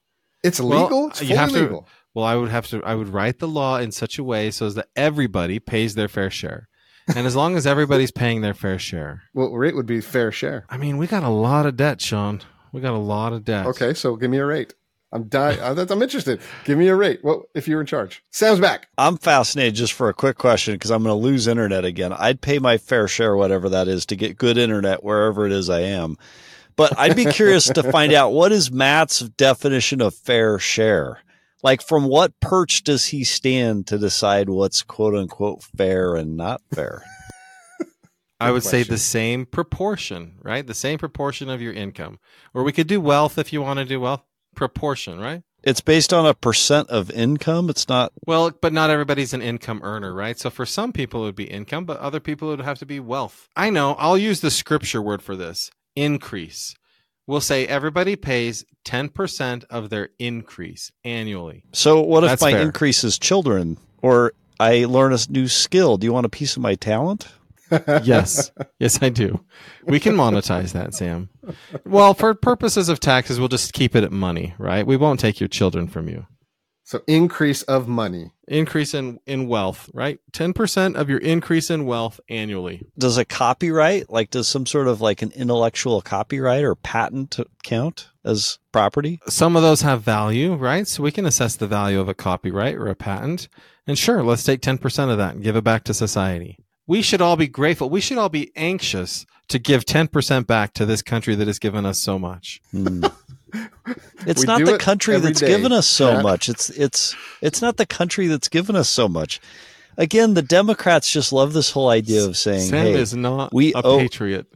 it's well, legal. it's you have to- legal. Well, I would have to. I would write the law in such a way so as that everybody pays their fair share, and as long as everybody's paying their fair share, What rate would be fair share? I mean, we got a lot of debt, Sean. We got a lot of debt. Okay, so give me a rate. I'm di- uh, I'm interested. Give me a rate. What if you're in charge? Sam's back. I'm fascinated just for a quick question because I'm going to lose internet again. I'd pay my fair share, whatever that is, to get good internet wherever it is I am. But I'd be curious to find out what is Matt's definition of fair share? Like, from what perch does he stand to decide what's quote unquote fair and not fair? I would say the same proportion, right? The same proportion of your income, or we could do wealth if you want to do wealth proportion, right? It's based on a percent of income. It's not. Well, but not everybody's an income earner, right? So for some people it would be income, but other people it would have to be wealth. I know. I'll use the scripture word for this. Increase. We'll say everybody pays 10% of their increase annually. So, what if That's my fair. increase is children or I learn a new skill? Do you want a piece of my talent? Yes. yes, I do. We can monetize that, Sam. Well, for purposes of taxes, we'll just keep it at money, right? We won't take your children from you. So increase of money. Increase in, in wealth, right? 10% of your increase in wealth annually. Does a copyright, like, does some sort of like an intellectual copyright or patent count as property? some of those have value, right? So we can assess the value of a copyright or a patent. And sure, let's take 10% of that and give it back to society. We should all be grateful. We should all be anxious to give 10% back to this country that has given us so much. Hmm. It's We not the it country that's day, given us so Pat. much. It's it's it's not the country that's given us so much. Again, the Democrats just love this whole idea of saying, Sam "Hey, is not we a owe- patriot.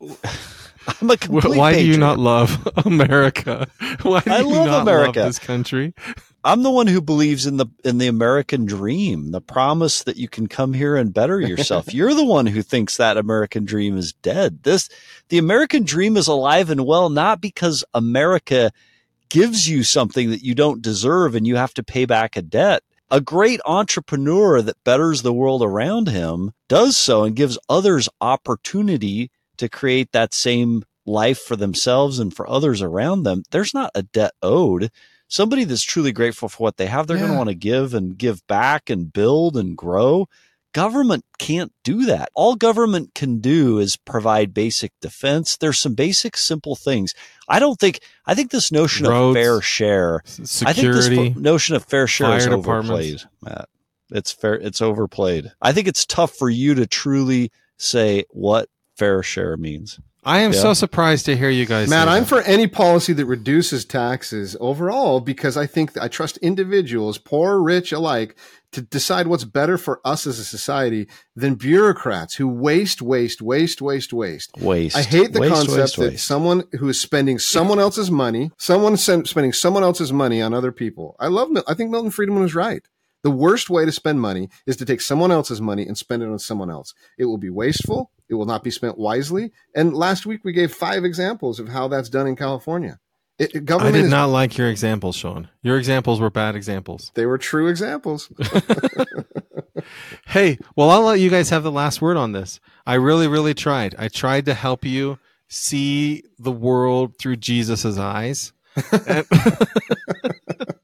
I'm a complete Why do you not love America? Why do I you love not America. love this country? I'm the one who believes in the in the American dream, the promise that you can come here and better yourself. You're the one who thinks that American dream is dead. This the American dream is alive and well not because America gives you something that you don't deserve and you have to pay back a debt. A great entrepreneur that betters the world around him does so and gives others opportunity to create that same life for themselves and for others around them. There's not a debt owed somebody that's truly grateful for what they have, they're going to want to give and give back and build and grow. Government can't do that. All government can do is provide basic defense. There's some basic, simple things. I don't think, I think this notion Roads, of fair share, security, I think this notion of fair share is overplayed. Matt. It's fair. It's overplayed. I think it's tough for you to truly say what fair share means. I am Yeah. so surprised to hear you guys. Matt, say I'm that. for any policy that reduces taxes overall because I think I trust individuals, poor, rich alike, to decide what's better for us as a society than bureaucrats who waste, waste, waste, waste, waste. Waste. I hate the Waste, concept waste, that waste. someone who is spending someone else's money, someone sen- spending someone else's money on other people. I love. I think Milton Friedman was right. The worst way to spend money is to take someone else's money and spend it on someone else. It will be wasteful. It will not be spent wisely. And last week we gave five examples of how that's done in California. It, it- I did is, not like your examples, Sean. Your examples were bad examples. they were true examples. Hey, well, I'll let you guys have the last word on this. I really, really tried. I tried to help you see the world through Jesus's eyes. And-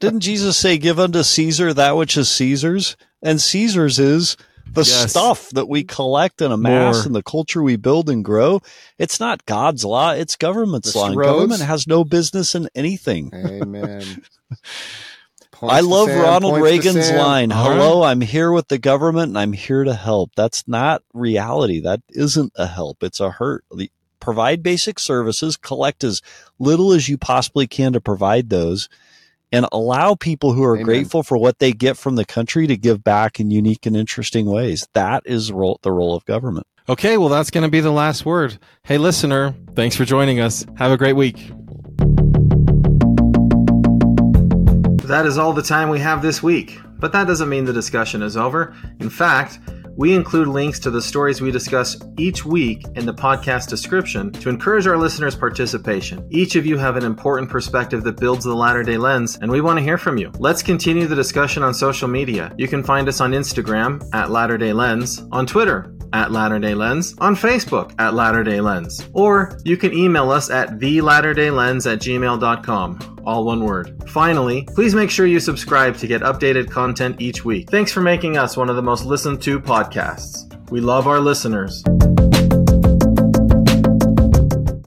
Didn't Jesus say, "Give unto Caesar that which is Caesar's," and Caesar's is the Yes. stuff that we collect and amass More. and the culture we build and grow. It's not God's law; it's government's The law. Government has no business in anything. Amen. Points I love Sam, Ronald Reagan's line, "Hello, I'm here with the government and I'm here to help." That's not reality. That isn't a help. It's a hurt. The, provide basic services, collect as little as you possibly can to provide those, and allow people who are Amen. grateful for what they get from the country to give back in unique and interesting ways. That is role, the role of government. okay, well, that's going to be the last word. Hey, listener, thanks for joining us. Have a great week. That is all the time we have this week, but that doesn't mean the discussion is over. In fact, we include links to the stories we discuss each week in the podcast description to encourage our listeners' participation. Each of you have an important perspective that builds the Latter day Lens, and we want to hear from you. Let's continue the discussion on social media. You can find us on Instagram at Latter day Lens, on Twitter at Latter day Lens, on Facebook at Latter day Lens, or you can email us at thelatterdayLens at gmail.com all one word. Finally, please make sure you subscribe to get updated content each week. Thanks for making us one of the most listened to podcasts. We love our listeners.